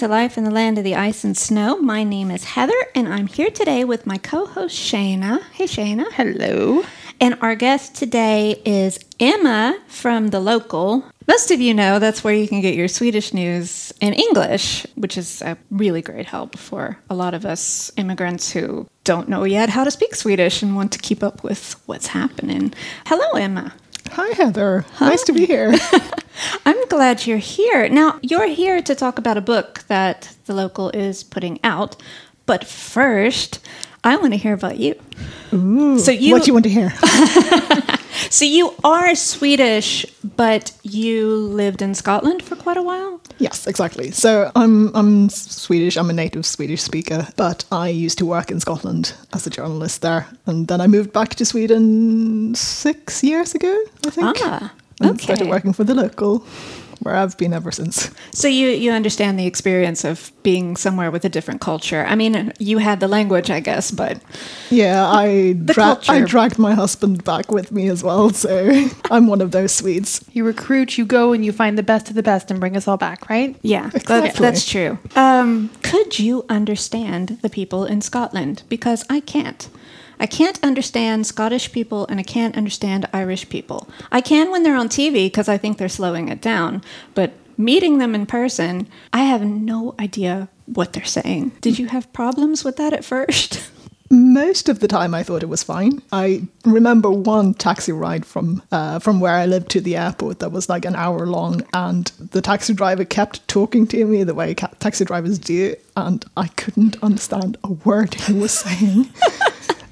to Life in the Land of the Ice and Snow. My name is Heather, and I'm here today with my co host Shayna. Hey, Shayna. Hello. And our guest today is Emma from The Local. Most of you know that's where you can get your Swedish news in English, which is a really great help for a lot of us immigrants who don't know yet how to speak Swedish and want to keep up with what's happening. Hello, Emma. Hi, Heather. Nice to be here. I'm glad you're here. Now, you're here to talk about a book that the local is putting out. But first, I want to hear about you. Ooh, so you, what do you want to hear? so you are Swedish, but you lived in Scotland for quite a while. Yes, exactly. So I'm I'm Swedish. I'm a native Swedish speaker, but I used to work in Scotland as a journalist there, and then I moved back to Sweden six years ago. I think. Ah, okay. And started working for the local where I've been ever since. So you you understand the experience of being somewhere with a different culture. I mean, you had the language, I guess, but yeah, I dra- I dragged my husband back with me as well. So I'm one of those Swedes. You recruit, you go, and you find the best of the best and bring us all back, right? Yeah, exactly. that, that's true. Um, could you understand the people in Scotland? Because I can't. I can't understand Scottish people and I can't understand Irish people. I can when they're on TV because I think they're slowing it down, but meeting them in person, I have no idea what they're saying. Did you have problems with that at first? Most of the time, I thought it was fine. I remember one taxi ride from uh, from where I lived to the airport that was like an hour long, and the taxi driver kept talking to me the way taxi drivers do, and I couldn't understand a word he was saying.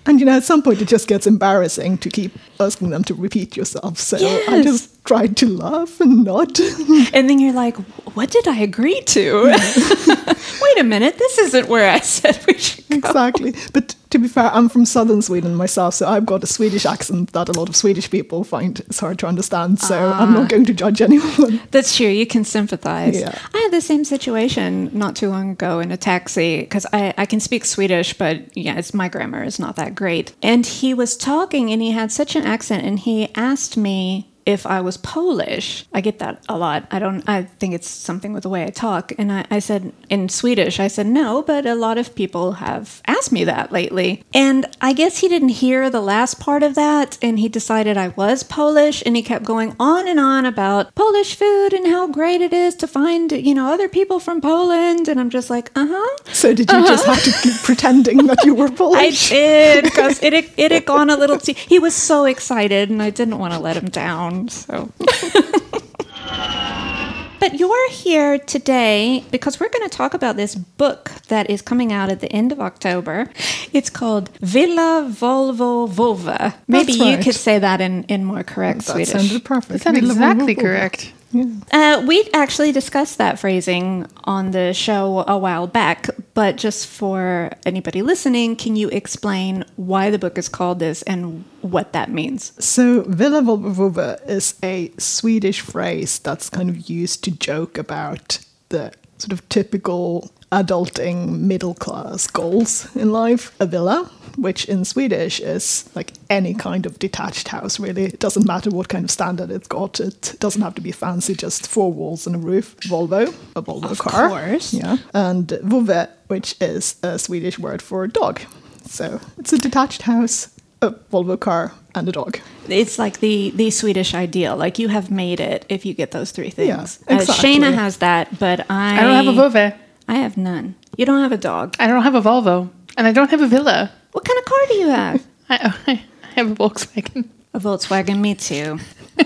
And you know, at some point, it just gets embarrassing to keep asking them to repeat yourself. So yes. I just tried to laugh and nod. and then you're like, "What did I agree to?" Wait a minute, this isn't where I said we should go. Exactly, but to be fair, I'm from southern Sweden myself, so I've got a Swedish accent that a lot of Swedish people find it's hard to understand. So I'm not ah. going to judge anyone. That's true. You can sympathize. Yeah. I had the same situation not too long ago in a taxi because I, I can speak Swedish, but yeah, it's, my grammar is not that great. And he was talking and he had such an accent, and he asked me if I was Polish. I get that a lot. I don't, I think it's something with the way I talk. And I, I, said in Swedish, I said no, but a lot of people have asked me that lately. And I guess he didn't hear the last part of that and he decided I was Polish and he kept going on and on about Polish food and how great it is to find, you know, other people from Poland. And I'm just like, uh huh. So did you uh-huh. just have to keep pretending that you were Polish? I did because it, it had gone a little too, he was so excited and I didn't want to let him down. So. but you're here today because we're going to talk about this book that is coming out at the end of October. It's called Villa Volvo Vovve. Maybe you could say that in, in more correct that Swedish. Sounded perfect. That sounded exactly correct. Yeah. Uh, we actually discussed that phrasing on the show a while back, but just for anybody listening, can you explain why the book is called this and what that means? So, Villa Volvo is a Swedish phrase that's kind of used to joke about the sort of typical adulting middle class goals in life. A villa, which in Swedish is like any kind of detached house, really. It doesn't matter what kind of standard it's got. It doesn't have to be fancy, just four walls and a roof. Volvo, a Volvo of car. Of course. Yeah. And vovve, which is a Swedish word for dog. So it's a detached house, a Volvo car, and a dog. It's like the the Swedish ideal. Like you have made it if you get those three things. Yeah, exactly. uh, Shayna has that, but I I don't have a vovve. I have none. You don't have a dog. I don't have a Volvo, and I don't have a villa. What car do you have? I, I have a Volkswagen. A Volkswagen, me too.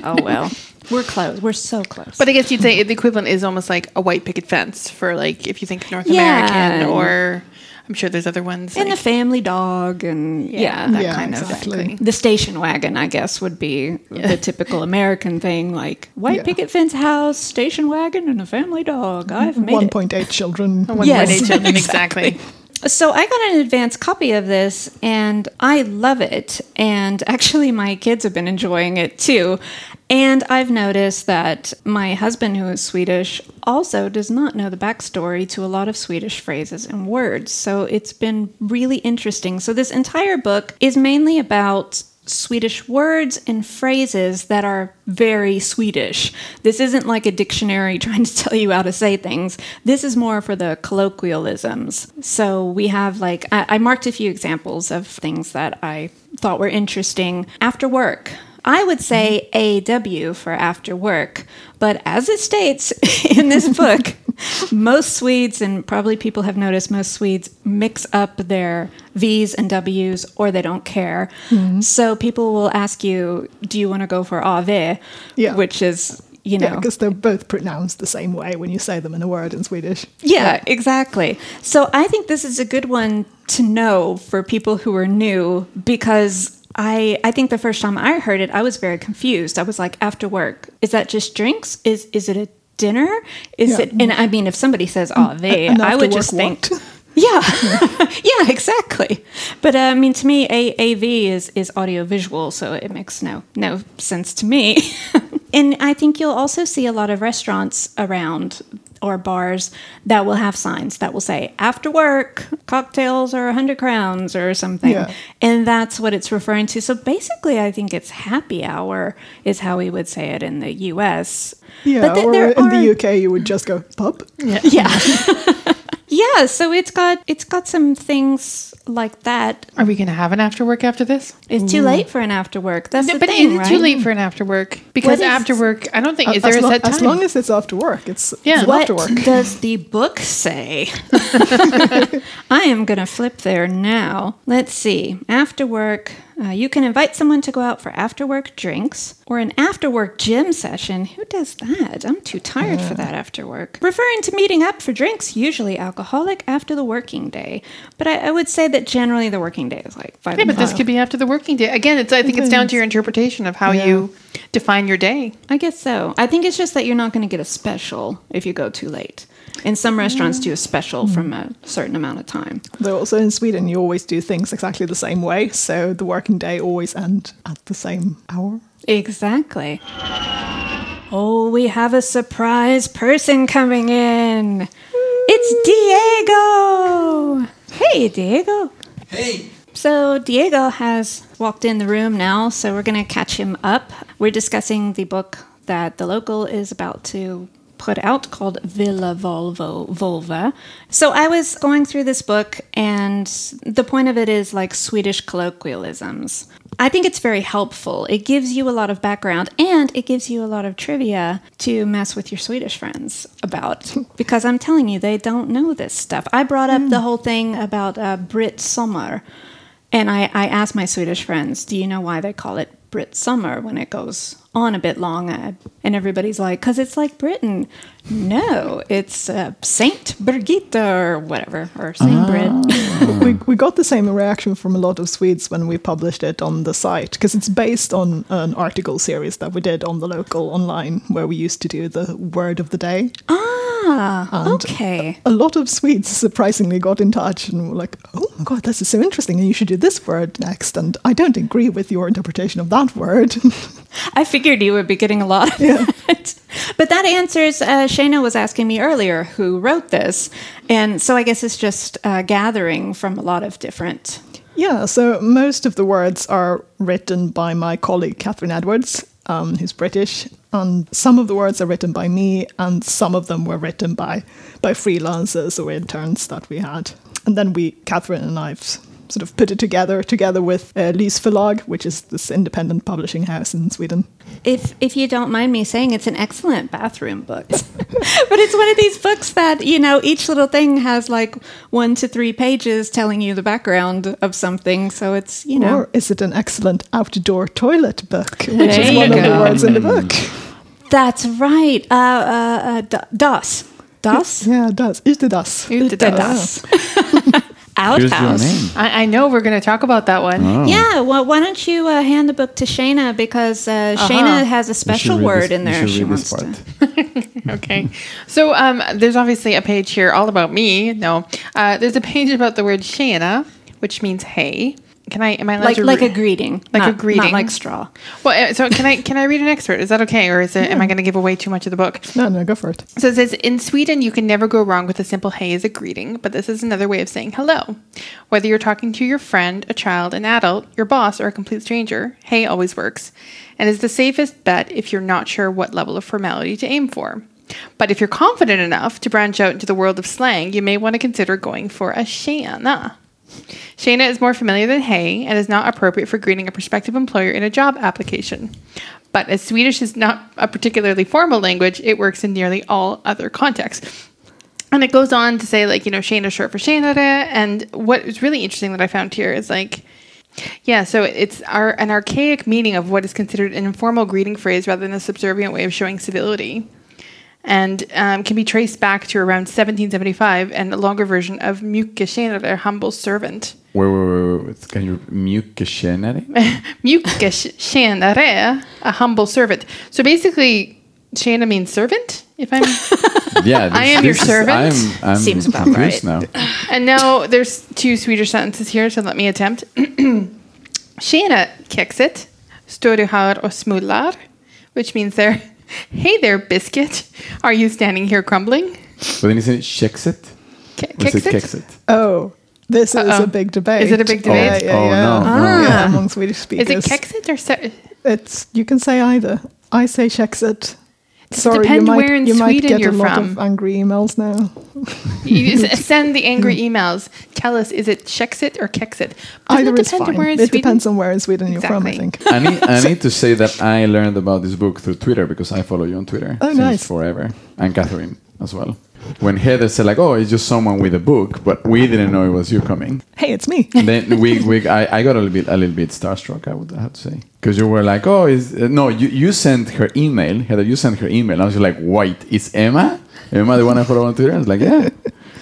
Oh well, we're close. We're so close. But I guess you'd say the equivalent is almost like a white picket fence for like if you think North yeah. American or I'm sure there's other ones. And like, the family dog and yeah, yeah that yeah, kind exactly. of thing. The station wagon, I guess, would be yeah. the typical American thing, like white picket fence house, station wagon, and a family dog. I've made 1.8 children. 1.8 yes, children, exactly. So I got an advance copy of this and I love it. And actually, my kids have been enjoying it too. And I've noticed that my husband, who is Swedish, also does not know the backstory to a lot of Swedish phrases and words. So it's been really interesting. So this entire book is mainly about Swedish words and phrases that are very Swedish. This isn't like a dictionary trying to tell you how to say things. This is more for the colloquialisms. So we have like, I, I marked a few examples of things that I thought were interesting. After work. I would say AW for after work, but as it states in this book, most Swedes, and probably people have noticed, most Swedes mix up their V's and W's or they don't care. Mm-hmm. So people will ask you, Do you want to go for AV? Yeah. Which is you know. because they're both pronounced the same way when you say them in a word in Swedish. Yeah, yeah, exactly. So I think this is a good one to know for people who are new because I I think the first time I heard it, I was very confused. I was like, after work, is that just drinks? Is is it a dinner? Is yeah. it? And I mean, if somebody says, "Oh, they," I would just think. Yeah, yeah, exactly. But uh, I mean, to me, A- AV is is audio visual, so it makes no no sense to me. and I think you'll also see a lot of restaurants around or bars that will have signs that will say after work cocktails are 100 crowns or something yeah. and that's what it's referring to so basically i think it's happy hour is how we would say it in the us yeah but th- or in are... the uk you would just go pub yeah, yeah. Yeah so it's got it's got some things like that. Are we going to have an after work after this? It's too late for an after work. That's no, the but thing, is right? too late for an after work? Because after work, I don't think uh, is there a lo- set time. As long as it's after work, it's yeah. what after work. does the book say? I am going to flip there now. Let's see. After work. Uh, you can invite someone to go out for after work drinks or an after work gym session. Who does that? I'm too tired for that after work. Referring to meeting up for drinks, usually alcoholic after the working day. But I, I would say that generally the working day is like five. Yeah, but this could be after the working day. Again, it's I think it's down to your interpretation of how yeah. you define your day. I guess so. I think it's just that you're not going to get a special if you go too late. And some restaurants do a special mm. from a certain amount of time. Though also in Sweden, you always do things exactly the same way. So the working day always ends at the same hour. Exactly. Oh, we have a surprise person coming in. It's Diego. Hey, Diego. Hey. So, Diego has walked in the room now, so we're going to catch him up. We're discussing the book that the local is about to put out called Villa Volvo Vovve. So I was going through this book, and the point of it is like Swedish colloquialisms. I think it's very helpful. It gives you a lot of background and it gives you a lot of trivia to mess with your Swedish friends about because I'm telling you, they don't know this stuff. I brought up mm. the whole thing about uh, Brit Summer, and I, I asked my Swedish friends, Do you know why they call it Brit Summer when it goes on a bit long. Uh, and everybody's like, because it's like Britain. No, it's uh, Saint Birgitta or whatever, or Saint ah. Brit. we, we got the same reaction from a lot of Swedes when we published it on the site, because it's based on an article series that we did on the local online, where we used to do the word of the day. Ah, and okay. A, a lot of Swedes surprisingly got in touch and were like, oh my god, this is so interesting, and you should do this word next. And I don't agree with your interpretation of that word. I figured you would be getting a lot of yeah. it. But that answers, uh, Shayna was asking me earlier who wrote this. And so I guess it's just uh, gathering from a lot of different. Yeah, so most of the words are written by my colleague Catherine Edwards, um, who's British, and some of the words are written by me, and some of them were written by by freelancers or interns that we had. And then we, Catherine and I've sort of put it together together with uh, Lys Förlag, which is this independent publishing house in Sweden. If if you don't mind me saying, it's an excellent bathroom book. but it's one of these books that you know each little thing has like one to three pages telling you the background of something. So it's you know. Or is it an excellent outdoor toilet book, which there is one go. of the words in the book? That's right. Uh, uh, uh, das. Das? Yeah, das. Utedass. Utedass. Outhouse. I, I, know we're going to talk about that one. Oh. Yeah, well, why don't you uh, hand the book to Shayna because uh, uh-huh. Shayna has a special word this, in there she wants to. okay, so um, there's obviously a page here all about me. No, uh, there's a page about the word tjena, which means hay. Can I? Am I allowed like to like re- a greeting, Like a greeting. not like straw. Well, uh, so can I? Can I read an excerpt? Is that okay, or is it? Am I going to give away too much of the book? No, no, go for it. So it says in Sweden, you can never go wrong with a simple hey as a greeting, but this is another way of saying hello. Whether you're talking to your friend, a child, an adult, your boss, or a complete stranger, hey always works, and is the safest bet if you're not sure what level of formality to aim for. But if you're confident enough to branch out into the world of slang, you may want to consider going for a tjena. Tjena is more familiar than hey and is not appropriate for greeting a prospective employer in a job application. But as Swedish is not a particularly formal language, it works in nearly all other contexts. And it goes on to say, like, you know, tjena short for tjenare. And what is really interesting that I found here is like, yeah, so it's our, an archaic meaning of what is considered an informal greeting phrase rather than a subservient way of showing civility and um, can be traced back to around 1775 and a longer version of mjuke tjenare, humble servant. Wait, wait, wait, wait. Can you mjuke tjenare? A humble servant. So basically, tjena means servant, if I'm... Yeah, I am your is- servant. I'm, I'm Seems about confused right. now. and now there's two Swedish sentences here, so let me attempt. Tjena kexet, står du här och smullar? Which means there, hey there biscuit, are you standing here crumbling? But then you say Kexet? Ke- Or is it Kexet? Kexet? Oh, this is Uh-oh. a big debate. Is it a big Oh, debate? Yeah, yeah, oh, yeah. no, no. Yeah, ah. among Swedish speakers. Is speakers. it kexet or se- It's you can say either. I say Czechset. Does it Sorry, you depend might, where in you might get you're a lot from? of angry emails now. You send the angry hmm. emails. Tell us, is it Kexit or Kexit? Doesn't Either it is depend on fine. where in It Sweden? depends on where in Sweden you're from, I think. I need, I need to say that I learned about this book through Twitter because I follow you on Twitter Oh, since nice. forever, and Catherine as well. When Heather said like, "Oh, it's just someone with a book," but we didn't know it was you coming. Hey, it's me. then we, we I, I got a little bit a little bit starstruck. I would have to say because you were like, "Oh, is uh, no?" You you sent her email, Heather. You sent her email. I was like, "Wait, is Emma? Emma the one I follow on Twitter?" I was like, "Yeah."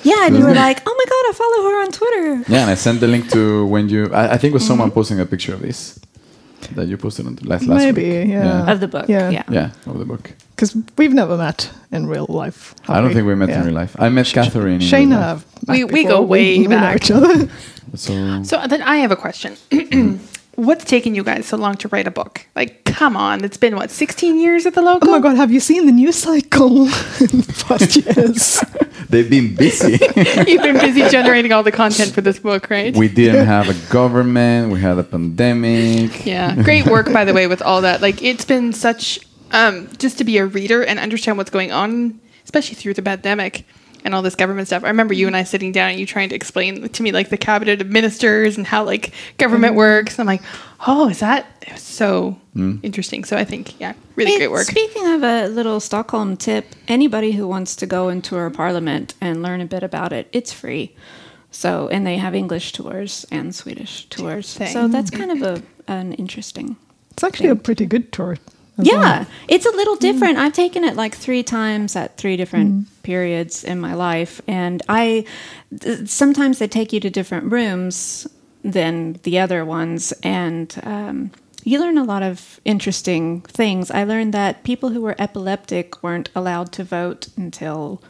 Yeah, and you were like, "Oh my god, I follow her on Twitter." Yeah, and I sent the link to when you. I, I think it was Mm-hmm. someone posting a picture of this that you posted on the last last Maybe, week. yeah. Of the book, Yeah. yeah. Yeah, of the book. Because we've never met in real life. have I don't think we met Yeah. in real life. I met Catherine. in real Shayna life. have We- we go way we know back. each other. So, So then I have a question. What's taken you guys so long to write a book? Like, come on, it's been what, 16 years at the local? Oh my god, have you seen the news cycle in the past years? they've been busy. You've been busy generating all the content for this book, right? we didn't have a government. We had a pandemic. yeah. Great work, by the way, with all that. Like, it's been such, um, just to be a reader and understand what's going on, especially through the pandemic and all this government stuff. I remember you and I sitting down and you trying to explain to me, like, the cabinet of ministers and how, like, government mm-hmm. works. I'm like, oh, is that it was so mm. interesting. So I think, yeah, really Hey, great work. Speaking of a little Stockholm tip, anybody who wants to go and tour Parliament and learn a bit about it, it's free. So, and they have English tours and Swedish tours. So that's kind of a an interesting. It's actually a pretty good tour. Yeah, it's a little different. I've taken it like three times at three different periods in my life, and I th- sometimes they take you to different rooms than the other ones, and um, you learn a lot of interesting things. I learned that people who were epileptic weren't allowed to vote until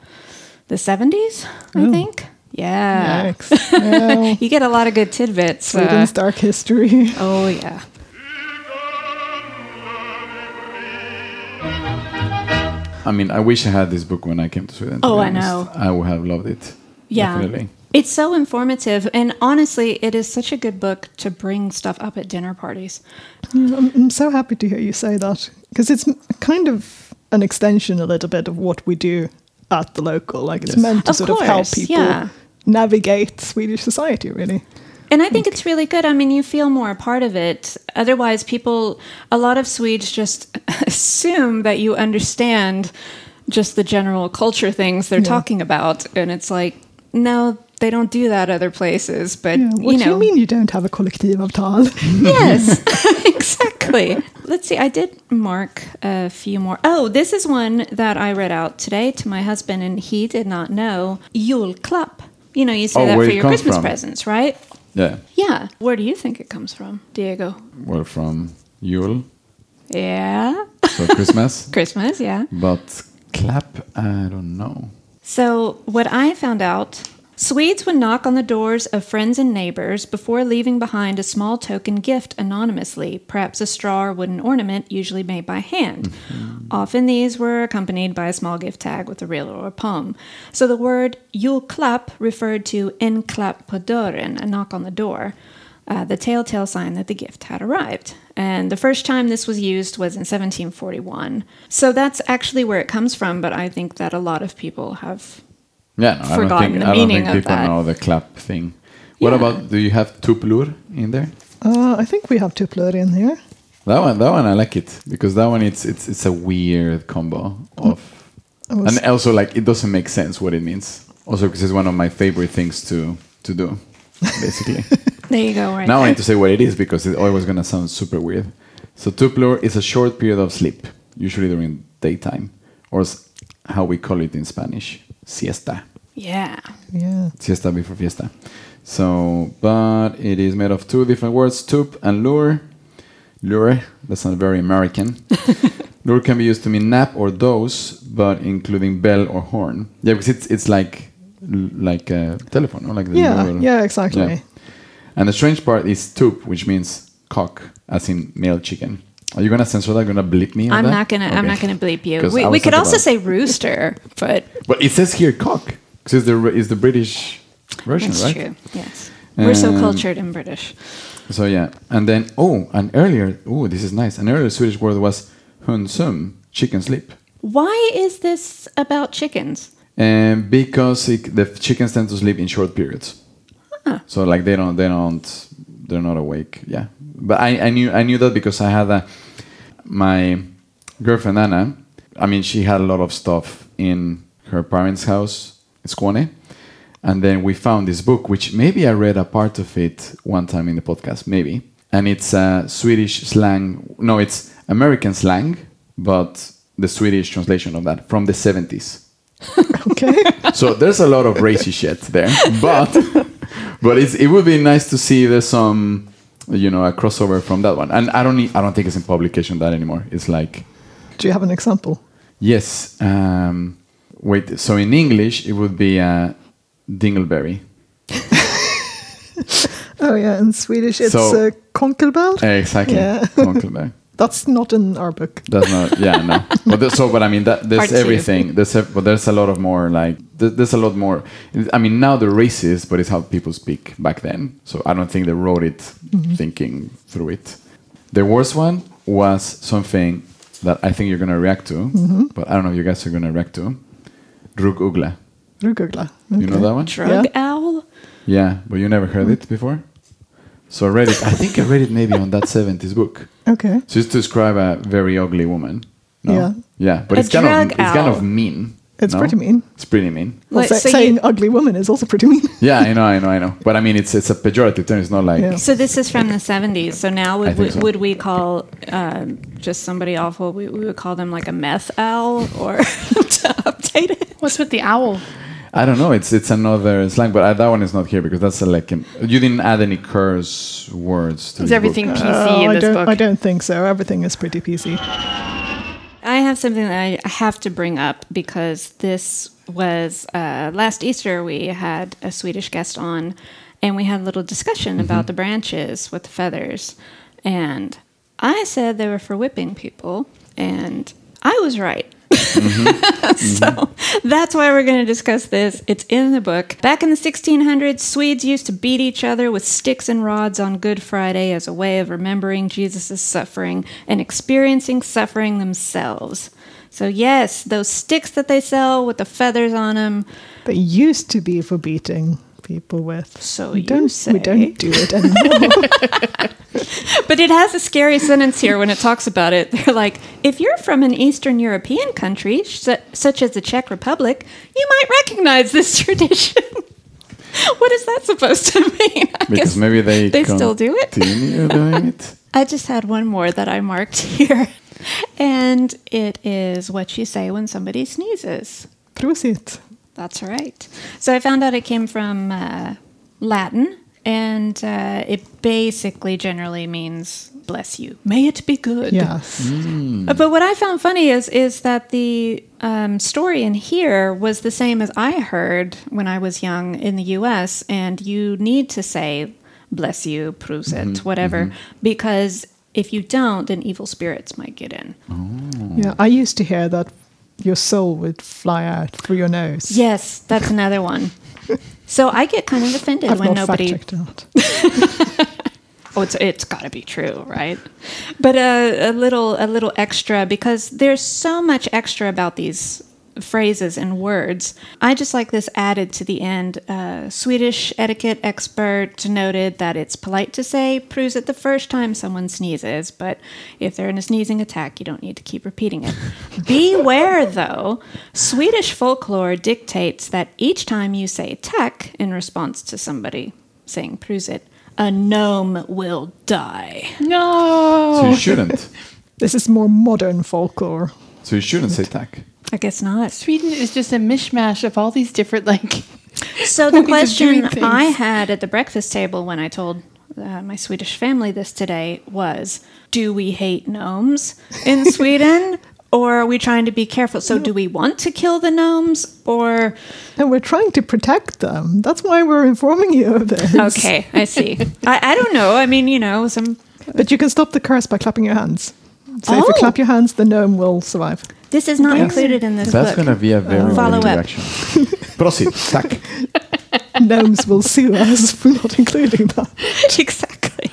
the seventies. I think. Yeah. Well, you get a lot of good tidbits. uh, Sweden's dark history. oh yeah. I mean, I wish I had this book when I came to Sweden. to Oh, I know. I would have loved it. Yeah. Definitely. It's so informative. And honestly, it is such a good book to bring stuff up at dinner parties. Yeah, I'm, I'm so happy to hear you say that because it's kind of an extension a little bit of what we do at the local. Like it's Yes. meant to Of sort of help people yeah. navigate Swedish society, really. And I think it's really good. I mean, you feel more a part of it. Otherwise, people, a lot of Swedes just assume that you understand just the general culture things they're Yeah. talking about. And it's like, no, they don't do that other places. But, Yeah, what you do you mean you don't have a kollektivavtal? yes, exactly. Let's see. I did mark a few more. Oh, this is one that I read out today to my husband, and he did not know. Julklapp. You know, you say Oh, that for your Christmas from. presents, right? Yeah. Yeah. Where do you think it comes from, Diego? Well, from Yule, Yeah. so Christmas. Christmas, yeah. But clap, I don't know. So, what I found out Swedes would knock on the doors of friends and neighbors before leaving behind a small token gift anonymously, perhaps a straw or wooden ornament, usually made by hand. Often these were accompanied by a small gift tag with a reel or a poem. So the word julklapp referred to en klapp på dörren, a knock on the door, uh, the telltale sign that the gift had arrived. And the first time this was used was in 1741. So that's actually where it comes from, but I think that a lot of people have Yeah, no, I don't think, the I don't meaning think of people that. know the clap thing. What Yeah. about, do you have tuplur in there? Uh, I think we have tuplur in here. That one, that one, I like it because that one, it's it's it's a weird combo of, and also like it doesn't make sense what it means. Also, because it's one of my favorite things to to do, basically. There you go, right now I need to say what it is because it's always gonna sound super weird. So tuplur is a short period of sleep, usually during daytime, or how we call it in Spanish, siesta. Yeah. Yeah. Siesta before fiesta. So, but it is made of two different words, tup and lure. Lure, that's not very American. lure can be used to mean nap or doze, but including bell or horn. Yeah, because it's it's like like a telephone, or like the Yeah, lure. yeah, exactly. Yeah. And the strange part is tup, which means cock, as in male chicken. Are you gonna censor that? Gonna bleep me? I'm not gonna. I'm not gonna bleep you. We, we could also say rooster, but But it says here cock, because it's the is the British version, right? that's right? true. Yes, we're so Um, cultured in British. So yeah, and then oh, and earlier, oh, this is nice. An earlier Swedish word was hönssömn, chicken sleep, Why is this about chickens? and because it, the chickens tend to sleep in short periods. So like they don't, they don't, they're not awake. Yeah, but I, I knew, I knew that because I had a my girlfriend Anna. I mean, she had a lot of stuff in her parents' house, in Skåne. And then we found this book, which maybe I read a part of it one time in the podcast, maybe. And it's uh, Swedish slang. No, it's American slang, but the Swedish translation of that from the 70s. Okay. So there's a lot of racy shit there, but but it's, it would be nice to see there's some you know a crossover from that one. And I don't I don't think it's in publication that anymore. It's like Do you have an example? yes. Um, wait. So in English it would be uh, dingleberry. Oh yeah, in Swedish it's So- uh, konkelbell. Eh, Exactly. Yeah. Konkelberg. That's not in our book. That's not. Yeah, no. But the, so, but I mean, that, there's Part two. everything. There's, a, but there's a lot of more like. There, there's a lot more. I mean, now they're racist, but it's how people speak back then. So I don't think they wrote it mm-hmm. thinking through it. The worst one was something that I think you're gonna react to, mm-hmm. but I don't know if you guys are gonna react to. Rug ugla. Rugugla. You know that one? Drug Yeah. owl. Yeah, but you never heard it before. So I read it. I think I read it maybe on that 70s book. Okay. So it's to describe a very ugly woman. No? Yeah. Yeah, but A it's kind of drug it's kind of mean. It's no? pretty mean. It's pretty mean. Well, Like, say- so you- saying ugly woman is also pretty mean. Yeah, I know, I know, I know. But I mean, it's it's a pejorative term. It's not like Yeah. So this is from the 70s. So now would, think would, so. would we call um, just somebody awful? We, we would call them like a meth owl or to update it. What's with the owl? I don't know. It's it's another slang, but I, that one is not here because that's a, like you didn't add any curse words to Is everything book. PC Oh, in I this don't. book? I don't think so. Everything is pretty PC. I have something that I have to bring up because this was uh, last Easter. We had a Swedish guest on, and we had a little discussion about the branches with the feathers. And I said they were for whipping people, and I was right. so that's why we're going to discuss this. It's in the book. Back in the 1600s, Swedes used to beat each other with sticks and rods on Good Friday as a way of remembering Jesus' suffering and experiencing suffering themselves. So, yes, those sticks that they sell with the feathers on them. They used to be for beating people with. So we you don't. say. We don't do it anymore. But it has a scary sentence here when it talks about it. They're like, if you're from an Eastern European country, such as the Czech Republic, you might recognize this tradition. what is that supposed to mean? I because maybe they they still do it. doing it. I just had one more that I marked here. And it is what you say when somebody sneezes. Prosit. That's right. So I found out it came from uh, Latin and uh, it basically generally means bless you. May it be good. Yes. Uh, But what I found funny is is that the um, story in here was the same as I heard when I was young in the U.S. And you need to say "bless you," "prusit," whatever, because if you don't, then evil spirits might get in. Yeah. I used to hear that your soul would fly out through your nose. Yes, that's another one. So I get kind of offended I've when not nobody. fact checked that. Oh, it's it's got to be true, right? But a, a little a little extra because there's so much extra about these phrases and words. I just like this added to the end. Uh, Swedish etiquette expert noted that it's polite to say "prus" it the first time someone sneezes, but if they're in a sneezing attack, you don't need to keep repeating it. Beware, though. Swedish folklore dictates that each time you say "tack" in response to somebody saying "prus" it, a gnome will die. No. So you shouldn't. This is more modern folklore. So you shouldn't say tack. I guess not. Sweden is just a mishmash of all these different like. So the question. I had at the breakfast table when I told uh, my Swedish family this today was, "Do we hate gnomes in Sweden?" Or are we trying to be careful? So, do we want to kill the gnomes? Or, And we're trying to protect them. That's why we're informing you of this. okay, I see. I, I don't know. I mean, you know, some. But you can stop the curse by clapping your hands. So if you Oh. clap your hands, the gnome will survive. This is not Yes. included in this That's book. That's gonna be a very follow up. direction. Prosit, tack. Gnomes will sue us for not including that. exactly.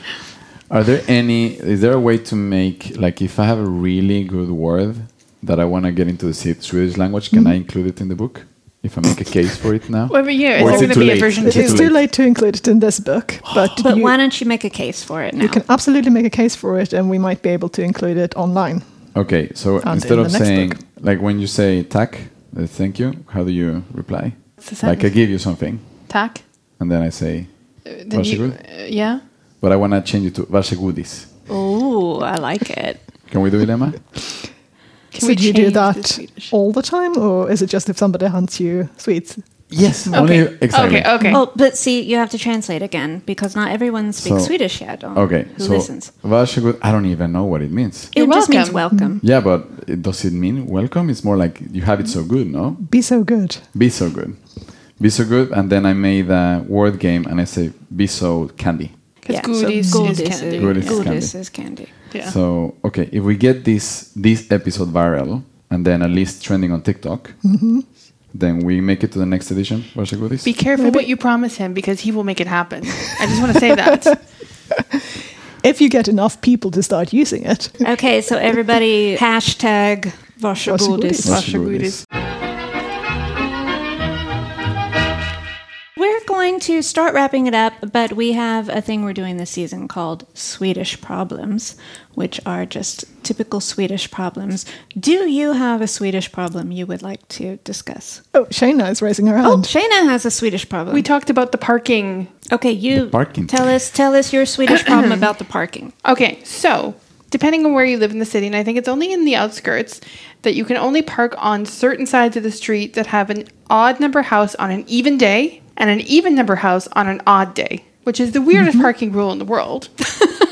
Are there any? Is there a way to make like if I have a really good word that I want to get into the Swedish language, can I mm-hmm. include it in the book? If I make a case for it now? Every year, Or is is there it going to too be a late? version two? it It's too too late? late to include it in this book, but, But you, why don't you make a case for it now? you can absolutely make a case for it, and we might be able to include it online. Okay, so And instead in of saying book. like when you say tack, uh, thank you, how do you reply? Like I give you something, Tack. and then I say, Uh, then you- uh, yeah. but I want to change it to varsågodis. Oh, I like it. Can we do it, Emma? Can so we you do that all the time, or is it just if somebody hands you sweets? Yes. Okay. Only exactly. Okay. Okay. Oh, but see, you have to translate again because not everyone speaks So- Swedish yet. Or Okay, who so listens? varsågod. I don't even know what it means. It You're just means welcome. welcome. Yeah, but it, does it mean welcome? It's more like you have it so good, no? Be so good. Be so good. Be so good, and then I made a word game, and I say be so candy. Because so goodies, goodies is candy. Goodies is Goodies candy. is candy. Yeah. So okay, if we get this this episode viral and then at least trending on TikTok, mm-hmm. Then we make it to the next edition. Varsågodis. Be careful what you promise him because he will make it happen. I just want to say that. If you get enough people to start using it. Okay, so everybody hashtag varsågodis. Varsågodis. Varsågodis. We're going to start wrapping it up, but we have a thing we're doing this season called Swedish Problems, which are just typical Swedish problems. Do you have a Swedish problem you would like to discuss? Oh, Shayna is raising her hand. Oh, hand. Shayna has a Swedish problem. We talked about the parking. okay, you The parking. tell us tell us your Swedish problem about the parking. Okay, so depending on where you live in the city, and I think it's only in the outskirts, that you can only park on certain sides of the street that have an odd number house on an even day and an even number house on an odd day, which is the weirdest mm-hmm. parking rule in the world.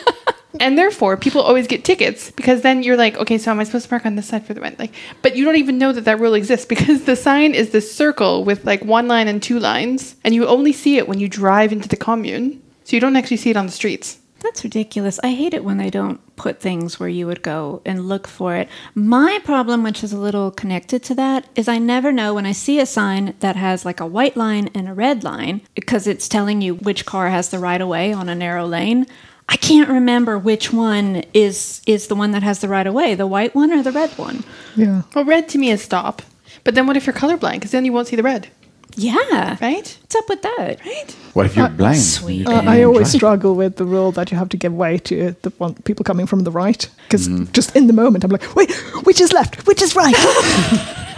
and therefore, people always get tickets because then you're like, okay, so am I supposed to park on this side for the rent? Like, but you don't even know that that rule exists because the sign is this circle with like one line and two lines, and you only see it when you drive into the commune, so you don't actually see it on the streets. That's ridiculous. I hate it when they don't put things where you would go and look for it. My problem, which is a little connected to that, is I never know when I see a sign that has like a white line and a red line because it's telling you which car has the right of way on a narrow lane. I can't remember which one is is the one that has the right of way, the white one or the red one. Yeah. Well, red to me is stop. But then what if you're colorblind? Because then you won't see the red, Yeah. right? What's up with that? Right? What if you're blind? sweet. You Uh, I always drive? struggle with the rule that you have to give way to the one, people coming from the right. Because just in the moment, I'm like, wait, which is left? Which is right?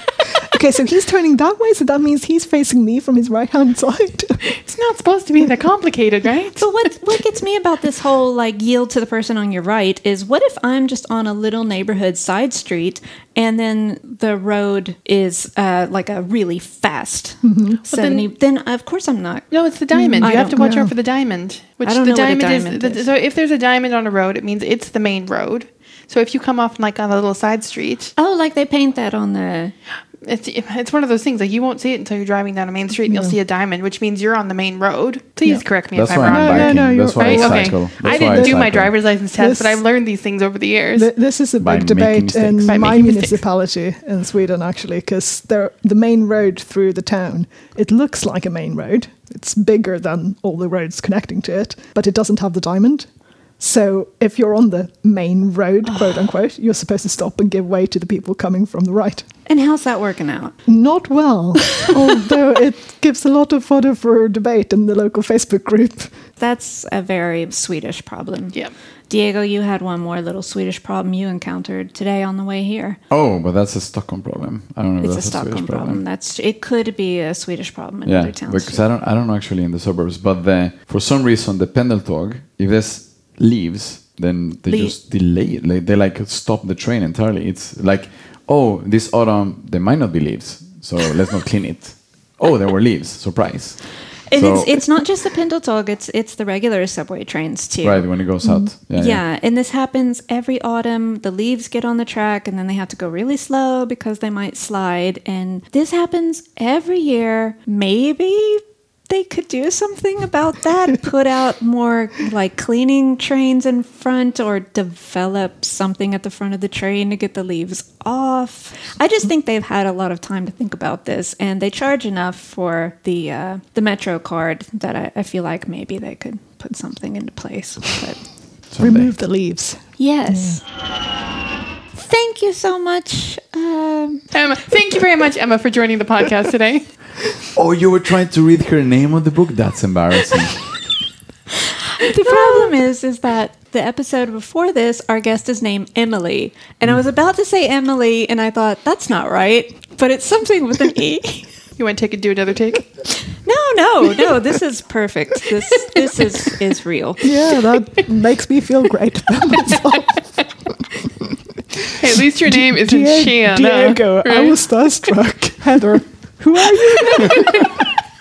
Okay, so he's turning that way, so that means he's facing me from his right hand side. It's not supposed to be that complicated, right? But what what gets me about this whole like yield to the person on your right is what if I'm just on a little neighborhood side street and then the road is uh, like a really fast seventy? Then, of course I'm not. No, it's the diamond. I you have to watch know. out for the diamond. Which I don't the know what a diamond, diamond is, the- is. So if there's a diamond on a road, it means it's the main road. So if you come off like on a little side street, Oh, like they paint that on the. It's it's one of those things like you won't see it until you're driving down a main street and you'll see a diamond, which means you're on the main road. Please Yeah. correct me That's if I'm why wrong. I'm No, no, biking. no, you're That's why Right? I Okay. cycle. That's I why didn't do my cycle. driver's license test, This- but I've learned these things over the years. Th- This is a By big making debate mistakes. in By my making mistakes. municipality in Sweden, actually, because the main road through the town, it looks like a main road. It's bigger than all the roads connecting to it, but it doesn't have the diamond. So if you're on the main road, quote unquote, you're supposed to stop and give way to the people coming from the right. And how's that working out? Not well, although it gives a lot of fodder for debate in the local Facebook group. That's a very Swedish problem. Yep. Diego, you had one more little Swedish problem you encountered today on the way here. Oh, but that's a Stockholm problem. I don't know. if It's a that's Stockholm Swedish problem. That's it. Could be a Swedish problem in yeah, other towns. because I don't, I don't know actually in the suburbs, but the, for some reason the pendeltåg, if there's leaves, then they Le- just delay it. Like, they like stop the train entirely. It's like, oh, this autumn there might not be leaves, so let's not clean it. Oh, there were leaves. Surprise. And So- it's it's not just the Pendeltåg; it's it's the regular subway trains too. Right when it goes mm-hmm. out. Yeah, Yeah, and this happens every autumn. The leaves get on the track, and then they have to go really slow because they might slide. And this happens every year. Maybe they could do something about that. Put out more like cleaning trains in front, or develop something at the front of the train to get the leaves off. I just think they've had a lot of time to think about this, and they charge enough for the uh, the Metro card that I, I feel like maybe they could put something into place. But Someday. Remove the leaves. Yes. Thank you so much. Um, Emma, thank you very much, Emma, for joining the podcast today. Oh, you were trying to read her name on the book? That's embarrassing. the problem is, is that the episode before this, our guest is named Emily, and I was about to say Emily, and I thought that's not right, but it's something with an e. You want to take a do another take? No, no, no. This is perfect. This this is is real. Yeah, that makes me feel great about myself. Hey, at least your name isn't Die- Shanna. Diego, I was starstruck. Heather, who are you?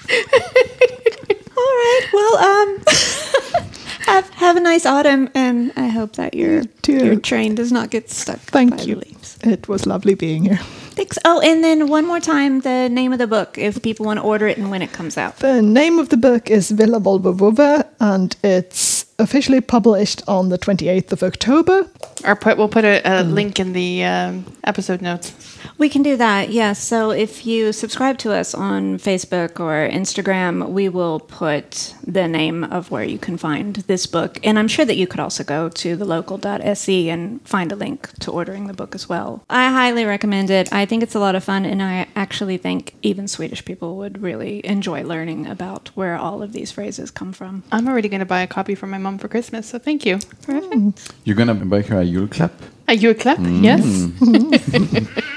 All right. Well, um, have have a nice autumn, and I hope that your too. your train does not get stuck. Thank by you. The leaves. It was lovely being here. Thanks. Oh, and then one more time, the name of the book, if people want to order it and when it comes out. The name of the book is Villa Volvo and it's officially published on the 28th of October. Or put we'll put a, a Mm. link in the um, episode notes. We can do that, yes. So if you subscribe to us on Facebook or Instagram, we will put the name of where you can find this book. And I'm sure that you could also go to thelocal.se and find a link to ordering the book as well. I highly recommend it. I think it's a lot of fun, and I actually think even Swedish people would really enjoy learning about where all of these phrases come from. I'm already going to buy a copy for my mom for Christmas, so thank you. Perfect. You're gonna buy her a Yule clap? A you a clap? Mm. Yes.